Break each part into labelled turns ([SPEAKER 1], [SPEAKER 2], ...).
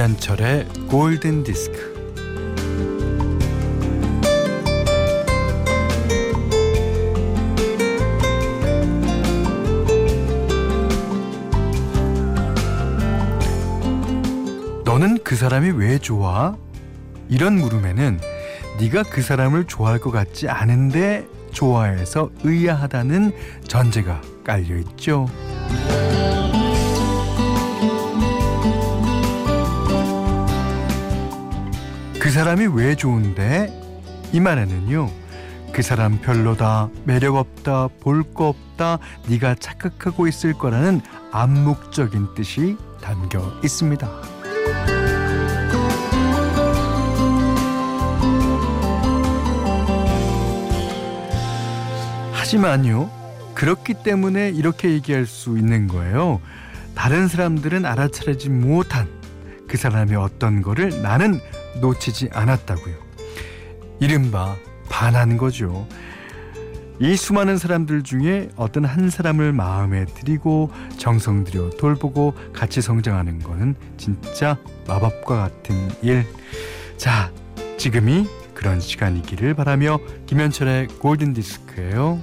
[SPEAKER 1] 김현철의 골든 디스크. 너는 그 사람이 왜 좋아? 이런 물음에는 네가 그 사람을 좋아할 것 같지 않은데 좋아해서 의아하다는 전제가 깔려 있죠. 그 사람이 왜 좋은데? 이 말에는요. 그 사람 별로다, 매력 없다, 볼 거 없다, 네가 착각하고 있을 거라는 암묵적인 뜻이 담겨 있습니다. 하지만요, 그렇기 때문에 이렇게 얘기할 수 있는 거예요. 다른 사람들은 알아차리지 못한 그 사람의 어떤 거를 나는 놓치지 않았다고요. 이른바 반한 거죠. 이 수많은 사람들 중에 어떤 한 사람을 마음에 들이고 정성 들여 돌보고 같이 성장하는 거는 진짜 마법과 같은 일. 자, 지금이 그런 시간이기를 바라며 김현철의 골든 디스크예요.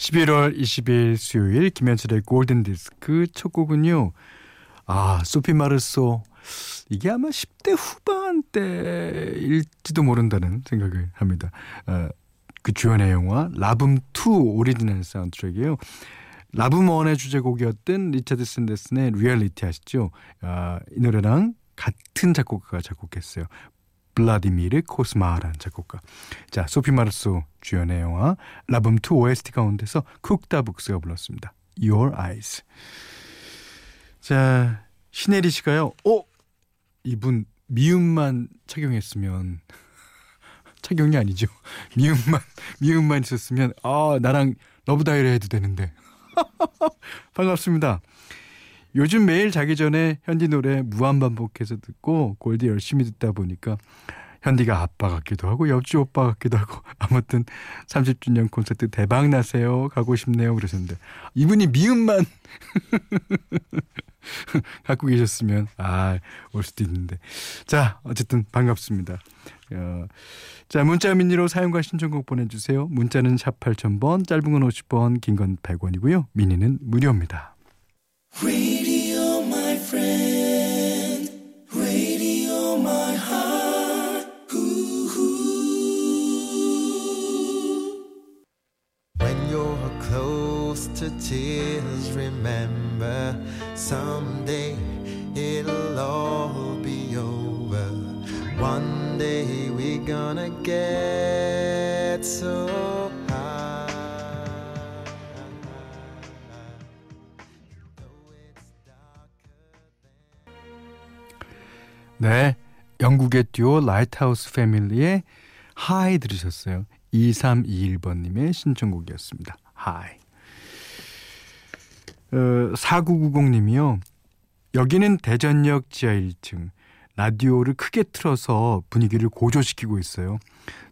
[SPEAKER 1] 11월 20일 수요일 김현철의 골든 디스크 첫 곡은요. 아, 소피 마르소. 이게 아마 10대 후반대일지도 모른다는 생각을 합니다. 어, 그 주연의 영화 라붐 2 오리지널 사운드트랙이에요. 라붐 1의 주제곡이었던 리차드 샌더슨의 리얼리티 아시죠? 아, 이 노래랑 같은 작곡가가 작곡했어요. 블라디미르 코스마라는 작곡가. 자, 소피 마르소 주연의 영화 라붐 2 OST 가운데서 Cook da Books가 불렀습니다. Your Eyes. 자, 신혜리 씨가요. 어? 이분 미음만 착용했으면 착용이 아니죠. 미음만 미음만 있었으면 아 나랑 love 다이어리를 해도 되는데 반갑습니다. 요즘 매일 자기 전에 현디 노래 무한 반복해서 듣고 골디 열심히 듣다 보니까 현디가 아빠 같기도 하고 옆집 오빠 같기도 하고 아무튼 30주년 콘서트 대박 나세요 가고 싶네요 그러셨는데 이분이 미음만 갖고 계셨으면 아 올 수도 있는데 자 어쨌든 반갑습니다. 어, 자 문자 미니로 사용과 신청곡 보내주세요. 문자는 샵 8000번 짧은 건 50원 긴건 100원이고요. 미니는 무료입니다.
[SPEAKER 2] To tears, remember someday it'll all be over. One day we're gonna get so high.
[SPEAKER 1] 네, 영국의 듀오 라이트하우스 패밀리의 하이 들으셨어요. 2321번님의 신청곡이었습니다. 하이. 어, 4990님이요. 여기는 대전역 지하 1층. 라디오를 크게 틀어서 분위기를 고조시키고 있어요.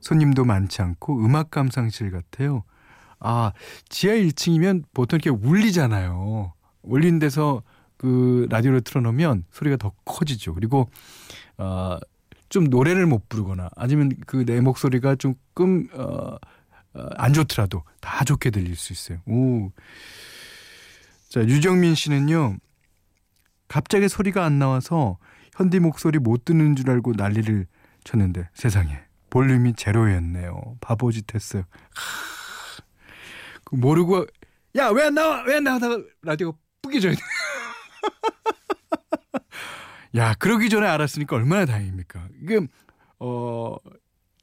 [SPEAKER 1] 손님도 많지 않고 음악 감상실 같아요. 아, 지하 1층이면 보통 이렇게 울리잖아요. 울린 데서 그 라디오를 틀어놓으면 소리가 더 커지죠. 그리고 어, 좀 노래를 못 부르거나 아니면 그 내 목소리가 조금 어, 어, 안 좋더라도 다 좋게 들릴 수 있어요. 오. 자, 유정민 씨는요. 갑자기 소리가 안 나와서 현디 목소리 못 듣는 줄 알고 난리를 쳤는데 세상에 볼륨이 제로였네요. 바보짓 했어요. 모르고 야 왜 안 나와 왜 안 나와 하다가 라디오가 뿌개져야 돼. 야 그러기 전에 알았으니까 얼마나 다행입니까. 이게 어.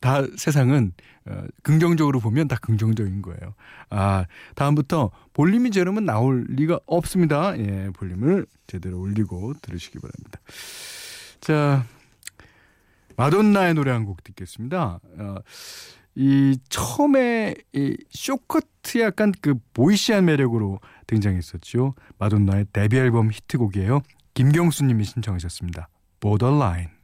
[SPEAKER 1] 다 세상은 어, 긍정적으로 보면 다 긍정적인 거예요. 아 다음부터 볼륨이 제로면 나올 리가 없습니다. 예, 볼륨을 제대로 올리고 들으시기 바랍니다. 자 마돈나의 노래 한 곡 듣겠습니다. 어, 이 처음에 이 쇼커트 약간 그 보이시한 매력으로 등장했었죠. 마돈나의 데뷔 앨범 히트곡이에요. 김경수님이 신청하셨습니다. Borderline.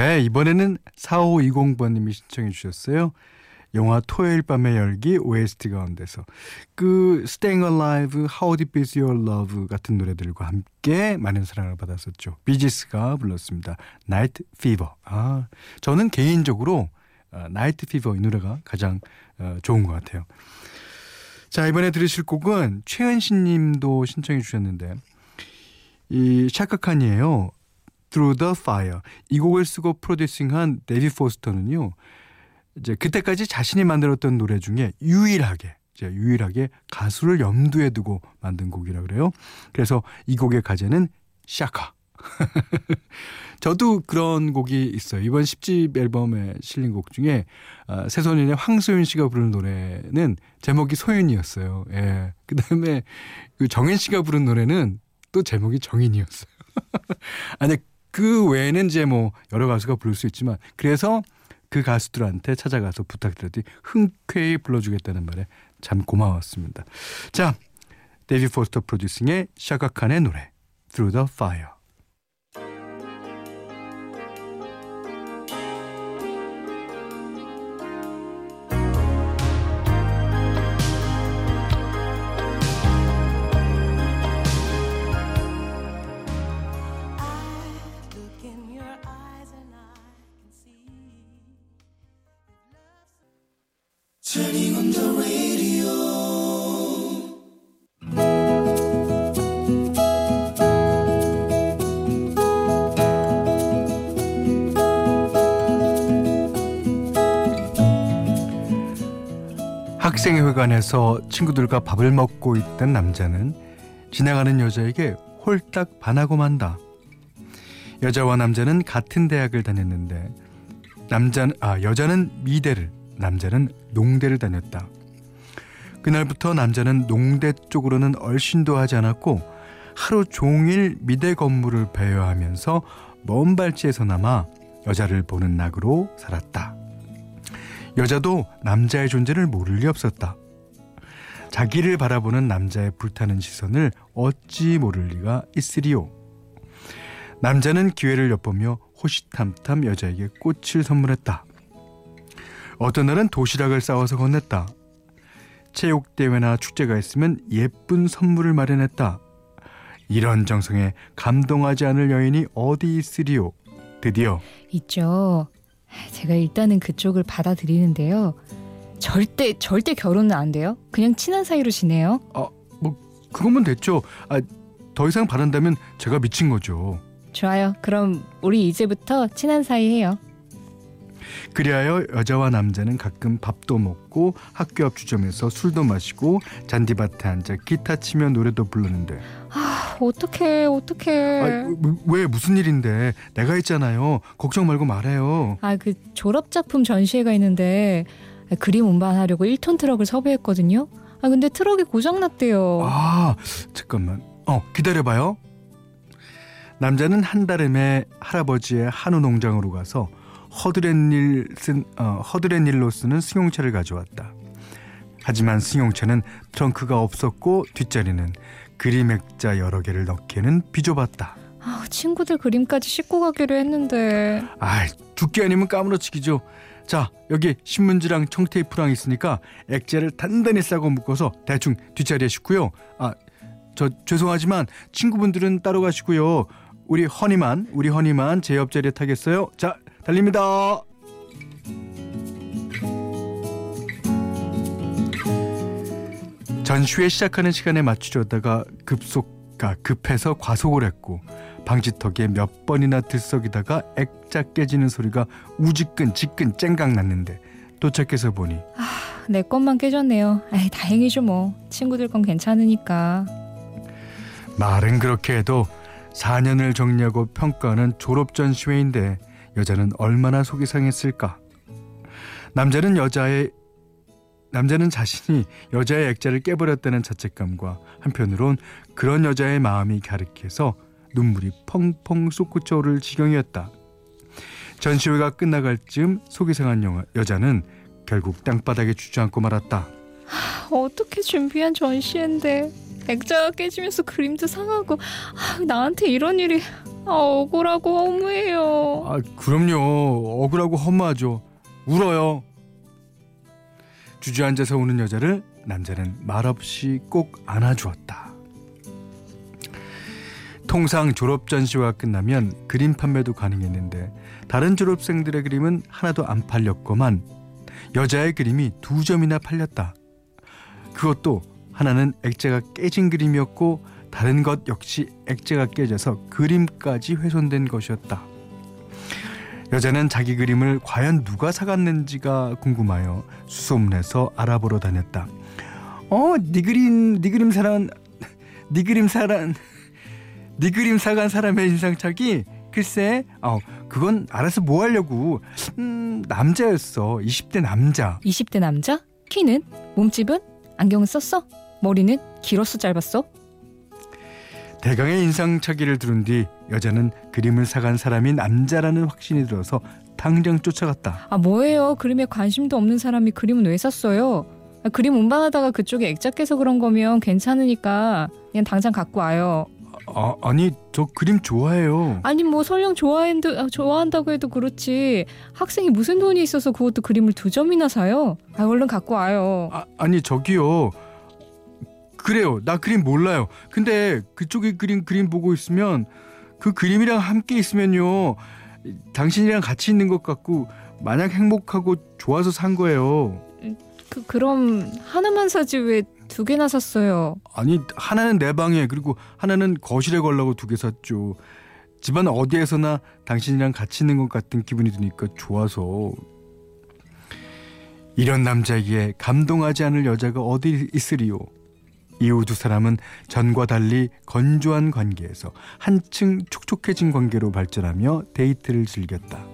[SPEAKER 1] 네, 이번에는 4520번님이 신청해 주셨어요. 영화 토요일 밤의 열기 OST 가운데서 그 Staying Alive, How Deep Is Your Love 같은 노래들과 함께 많은 사랑을 받았었죠. 비지스가 불렀습니다. Night Fever. 아, 저는 개인적으로 어, Night Fever 이 노래가 가장 어, 좋은 것 같아요. 자, 이번에 들으실 곡은 최현신 님도 신청해 주셨는데 이 샤카칸이에요. Through the Fire. 이 곡을 쓰고 producing한 데이비 포스터는요. 이제 그때까지 자신이 만들었던 노래 중에 유일하게 이제 유일하게 가수를 염두에 두고 만든 곡이라 그래요. 그래서 이 곡의 가제는 샤카. 저도 그런 곡이 있어요. 이번 10집 앨범에 실린 곡 중에 아, 새소년의 황소윤 씨가 부른 노래는 제목이 소윤이었어요. 예. 그다음에 그 정현 씨가 부른 노래는 또 제목이 정인이었어요. 아니 그 외에는 이제 뭐 여러 가수가 부를 수 있지만 그래서 그 가수들한테 찾아가서 부탁드렸더니 흔쾌히 불러주겠다는 말에 참 고마웠습니다. 자, 데이비 포스터 프로듀싱의 샤가칸의 노래 Through the Fire. 학생회관에서 친구들과 밥을 먹고 있던 남자는 지나가는 여자에게 홀딱 반하고 만다. 여자와 남자는 같은 대학을 다녔는데 남자는 아 여자는 미대를 남자는 농대를 다녔다. 그날부터 남자는 농대 쪽으로는 얼씬도 하지 않았고 하루 종일 미대 건물을 배회하면서 먼 발치에서나마 여자를 보는 낙으로 살았다. 여자도 남자의 존재를 모를 리 없었다. 자기를 바라보는 남자의 불타는 시선을 어찌 모를 리가 있으리요. 남자는 기회를 엿보며 호시탐탐 여자에게 꽃을 선물했다. 어떤 날은 도시락을 싸워서 건넸다. 체육대회나 축제가 있으면 예쁜 선물을 마련했다. 이런 정성에 감동하지 않을 여인이 어디 있으리요. 드디어
[SPEAKER 3] 있죠. 제가 일단은 그쪽을 받아들이는데요. 절대 절대 결혼은 안 돼요. 그냥 친한 사이로 지내요.
[SPEAKER 1] 그거면 됐죠. 아, 더 이상 바란다면 제가 미친 거죠.
[SPEAKER 3] 좋아요. 그럼 우리 이제부터 친한 사이 해요.
[SPEAKER 1] 그리하여 여자와 남자는 가끔 밥도 먹고 학교 앞 주점에서 술도 마시고 잔디밭에 앉아 기타 치며 노래도 부르는데
[SPEAKER 3] 아, 어떡해, 어떡해.
[SPEAKER 1] 아, 왜 무슨 일인데 내가 있잖아요 걱정 말고 말해요
[SPEAKER 3] 아, 그 졸업 작품 전시회가 있는데 그림 운반하려고 1톤 트럭을 섭외했거든요. 아, 근데 트럭이 고장 났대요.
[SPEAKER 1] 아 잠깐만 어 기다려봐요 남자는 한달음에 할아버지의 한우 농장으로 가서 허드렛일 쓴 어, 허드렛일로 쓰는 승용차를 가져왔다. 하지만 승용차는 트렁크가 없었고 뒷자리는 그림 액자 여러 개를 넣기에는 비좁았다.
[SPEAKER 3] 아, 친구들 그림까지 싣고 가기로 했는데.
[SPEAKER 1] 아, 두께 아니면 까무러치기죠. 자, 여기 신문지랑 청테이프랑 있으니까 액자를 단단히 싸고 묶어서 대충 뒷자리에 싣고요. 아, 저 죄송하지만 친구분들은 따로 가시고요. 우리 허니만, 우리 허니만 제 옆자리에 타겠어요. 자, 달립니다. 전시회 시작하는 시간에 맞추려다가 급속가 급해서 과속을 했고 방지턱에 몇 번이나 들썩이다가 액자 깨지는 소리가 우지끈 지끈 쨍강 났는데 도착해서 보니
[SPEAKER 3] 내 것만 깨졌네요. 에이, 다행이죠 뭐. 친구들 건 괜찮으니까.
[SPEAKER 1] 말은 그렇게 해도 4년을 정리하고 평가하는 졸업 전시회인데 여자는 얼마나 속이 상했을까? 남자는 여자의 남자는 자신이 여자의 액자를 깨버렸다는 자책감과 한편으론 그런 여자의 마음이 가득해서 눈물이 펑펑 솟구쳐 오를 지경이었다. 전시회가 끝나갈 즈음 속이 상한 영화, 여자는 결국 땅바닥에 주저앉고 말았다.
[SPEAKER 3] 어떻게 준비한 전시회인데 액자가 깨지면서 그림도 상하고 아, 나한테 이런 일이 아, 억울하고 허무해요.
[SPEAKER 1] 아, 그럼요. 억울하고 허무하죠. 울어요. 주저앉아서 우는 여자를 남자는 말없이 꼭 안아주었다. 통상 졸업 전시회가 끝나면 그림 판매도 가능했는데 다른 졸업생들의 그림은 하나도 안 팔렸고만 여자의 그림이 두 점이나 팔렸다. 그것도 하나는 액자가 깨진 그림이었고 다른 것 역시 액자가 깨져서 그림까지 훼손된 것이었다. 여자는 자기 그림을 과연 누가 사갔는지가 궁금하여 수소문해서 알아보러 다녔다. 어, 네 그림, 네 그림 사람, 네 그림 사람, 네 그림 사간 사람의 인상착이 글쎄, 어, 그건 알아서 뭐 하려고? 음, 남자였어. 20대 남자.
[SPEAKER 3] 20대 남자? 키는? 몸집은? 안경은 썼어? 머리는 길었어 짧았어?
[SPEAKER 1] 대강의 인상착의를 들은 뒤 여자는 그림을 사간 사람이 남자라는 확신이 들어서 당장 쫓아갔다.
[SPEAKER 3] 아 뭐예요? 그림에 관심도 없는 사람이 그림은 왜 샀어요? 아, 그림 운반하다가 그쪽에 액자 깨서 그런 거면 괜찮으니까 그냥 당장 갖고 와요.
[SPEAKER 1] 아, 아니 저 그림 좋아해요.
[SPEAKER 3] 아니 뭐 설령 좋아한다, 아, 좋아한다고 해도 그렇지 학생이 무슨 돈이 있어서 그것도 그림을 두 점이나 사요? 아 얼른 갖고 와요.
[SPEAKER 1] 아, 아니 저기요. 그래요. 나 그림 몰라요. 근데 그쪽에 그린 그림 보고 있으면 그 그림이랑 함께 있으면요. 당신이랑 같이 있는 것 같고 마냥 행복하고 좋아서 산 거예요.
[SPEAKER 3] 그 그럼 하나만 사지 왜 두 개나 샀어요?
[SPEAKER 1] 아니 하나는 내 방에 그리고 하나는 거실에 걸라고 두 개 샀죠. 집안 어디에서나 당신이랑 같이 있는 것 같은 기분이 드니까 좋아서. 이런 남자에게 감동하지 않을 여자가 어디 있으리요. 이후 두 사람은 전과 달리 건조한 관계에서 한층 촉촉해진 관계로 발전하며 데이트를 즐겼다.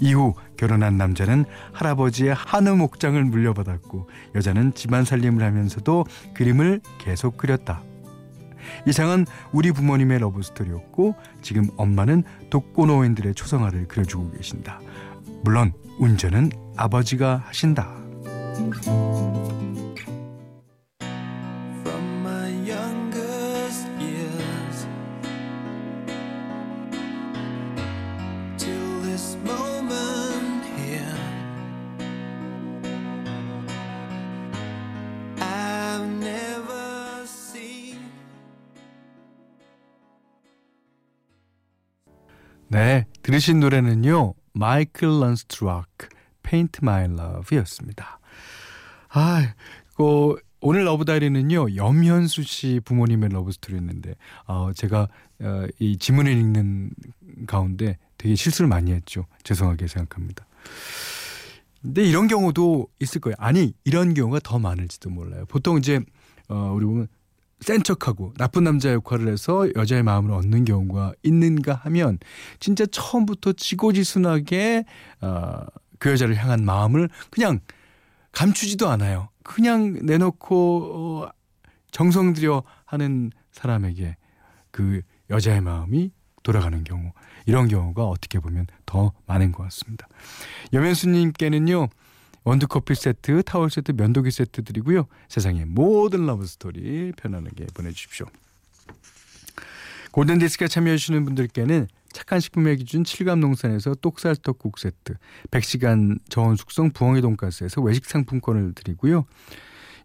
[SPEAKER 1] 이후 결혼한 남자는 할아버지의 한우 목장을 물려받았고 여자는 집안 살림을 하면서도 그림을 계속 그렸다. 이상은 우리 부모님의 러브스토리였고 지금 엄마는 독거노인들의 초상화를 그려주고 계신다. 물론 운전은 아버지가 하신다. 들으신 노래는요. Michael Learns to Rock Paint My Love였습니다. 아, 그 오늘 love 다이어리는요. 염현수 씨 부모님의 love 스토리였는데 어, 제가 어, 이 지문을 읽는 가운데 되게 실수를 많이 했죠. 죄송하게 생각합니다. 근데 이런 경우도 있을 거예요. 아니, 이런 경우가 더 많을지도 몰라요. 보통 이제 어, 우리 보면 센 척하고 나쁜 남자 역할을 해서 여자의 마음을 얻는 경우가 있는가 하면 진짜 처음부터 지고지순하게 어, 그 여자를 향한 마음을 그냥 감추지도 않아요. 그냥 내놓고 어, 정성 들여 하는 사람에게 그 여자의 마음이 돌아가는 경우 이런 경우가 어떻게 보면 더 많은 것 같습니다. 여면수님께는요 원두커피 세트, 타월 세트, 면도기 세트 드리고요. 세상의 모든 러브 스토리 편안하게 보내주십시오. 골든디스크에 참여해주시는 분들께는 착한 식품의 기준 7감 농산에서 똑살떡국 세트, 100시간 저온 숙성 부엉이 돈가스에서 외식 상품권을 드리고요.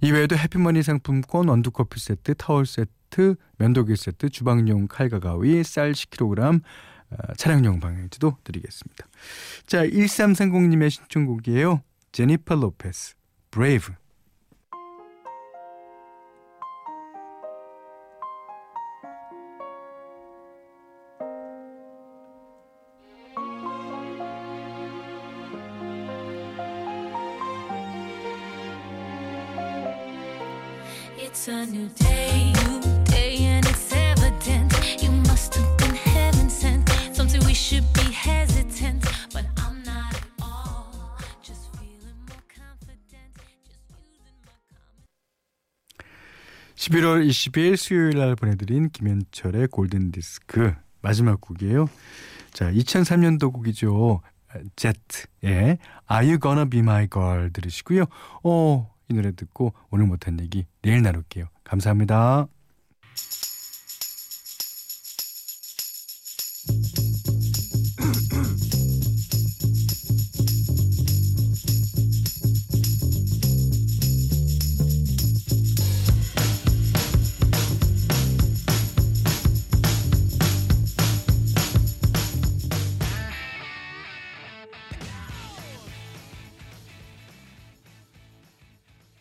[SPEAKER 1] 이외에도 해피머니 상품권, 원두커피 세트, 타월 세트, 면도기 세트, 주방용 칼과 가위, 쌀 10kg, 어, 차량용 방향지도 드리겠습니다. 자, 1330님의 신청곡이에요. 제니퍼 로페스, Brave.
[SPEAKER 3] It's a new day, new day, and it's evident you must have.
[SPEAKER 1] 11월 20일 수요일 날 보내드린 김현철의 골든 디스크 마지막 곡이에요. 자, 2003년도 곡이죠. 제트의 Are You Gonna Be My Girl 들으시고요. 어, 이 노래 듣고 오늘 못한 얘기 내일 나눌게요. 감사합니다.